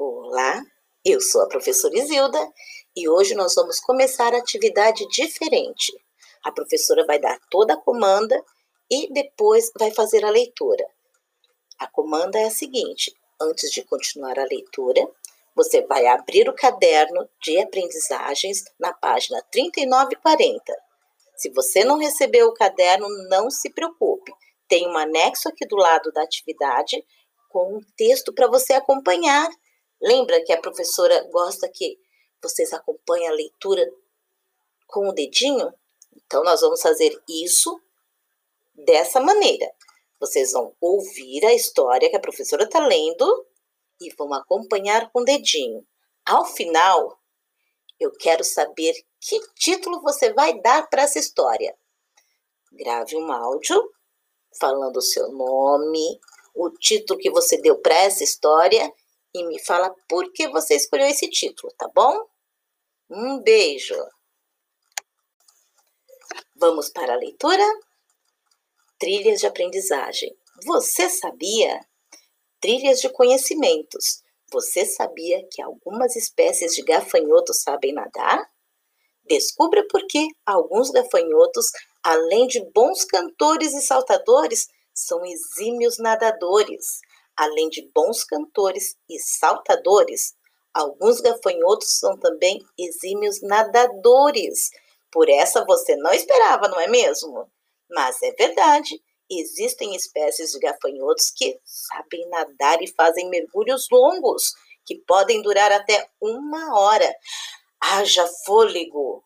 Olá, eu sou a professora Isilda e hoje nós vamos começar a atividade diferente. A professora vai dar toda a comanda e depois vai fazer a leitura. A comanda é a seguinte: antes de continuar a leitura, você vai abrir o caderno de aprendizagens na página 39 e 40. Se você não recebeu o caderno, não se preocupe. Tem um anexo aqui do lado da atividade com um texto para você acompanhar. Lembra que a professora gosta que vocês acompanhem a leitura com o dedinho? Então, nós vamos fazer isso dessa maneira. Vocês vão ouvir a história que a professora está lendo e vão acompanhar com o dedinho. Ao final, eu quero saber que título você vai dar para essa história. Grave um áudio falando o seu nome, o título que você deu para essa história e me fala por que você escolheu esse título, tá bom? Um beijo! Vamos para a leitura? Trilhas de aprendizagem. Você sabia? Trilhas de conhecimentos. Você sabia que algumas espécies de gafanhotos sabem nadar? Descubra por que alguns gafanhotos, além de bons cantores e saltadores, são exímios nadadores. Além de bons cantores e saltadores, alguns gafanhotos são também exímios nadadores. Por essa você não esperava, não é mesmo? Mas é verdade, existem espécies de gafanhotos que sabem nadar e fazem mergulhos longos, que podem durar até uma hora. Haja fôlego!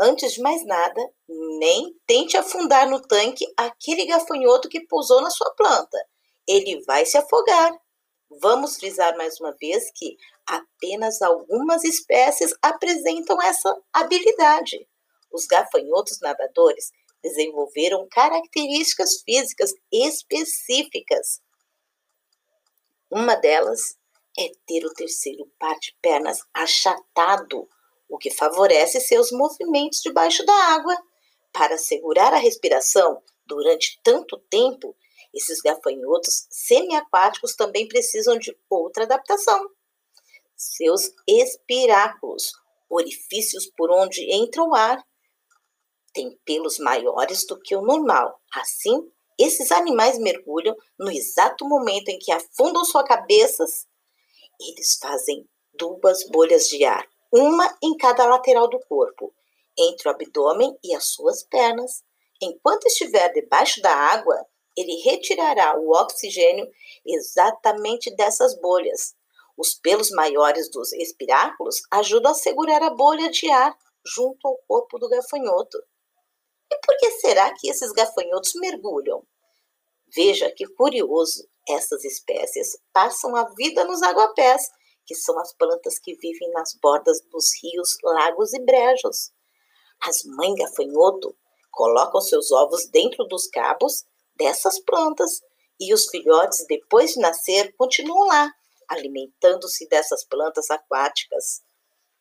Antes de mais nada, nem tente afundar no tanque aquele gafanhoto que pousou na sua planta. Ele vai se afogar. Vamos frisar mais uma vez que apenas algumas espécies apresentam essa habilidade. Os gafanhotos nadadores desenvolveram características físicas específicas. Uma delas é ter o terceiro par de pernas achatado o que favorece seus movimentos debaixo da água. Para segurar a respiração durante tanto tempo, esses gafanhotos semiaquáticos também precisam de outra adaptação. Seus espiráculos, orifícios por onde entra o ar, têm pelos maiores do que o normal. Assim, esses animais mergulham no exato momento em que afundam suas cabeças. Eles fazem duas bolhas de ar uma em cada lateral do corpo, entre o abdômen e as suas pernas. Enquanto estiver debaixo da água, ele retirará o oxigênio exatamente dessas bolhas. Os pelos maiores dos espiráculos ajudam a segurar a bolha de ar junto ao corpo do gafanhoto. E por que será que esses gafanhotos mergulham? Veja que curioso, essas espécies passam a vida nos aguapés que são as plantas que vivem nas bordas dos rios, lagos e brejos. As mães gafanhoto colocam seus ovos dentro dos cabos dessas plantas e os filhotes, depois de nascer, continuam lá, alimentando-se dessas plantas aquáticas.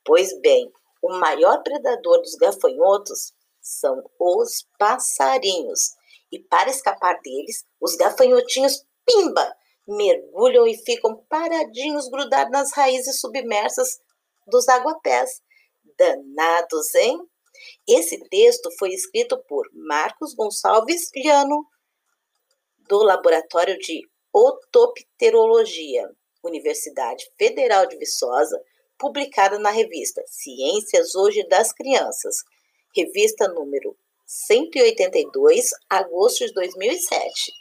Pois bem, o maior predador dos gafanhotos são os passarinhos. E para escapar deles, os gafanhotinhos, pimba, mergulham e ficam paradinhos grudados nas raízes submersas dos aguapés. Danados, hein? Esse texto foi escrito por Marcos Gonçalves Liano, do Laboratório de Otopterologia, Universidade Federal de Viçosa, publicada na revista Ciências Hoje das Crianças, revista número 182, agosto de 2007.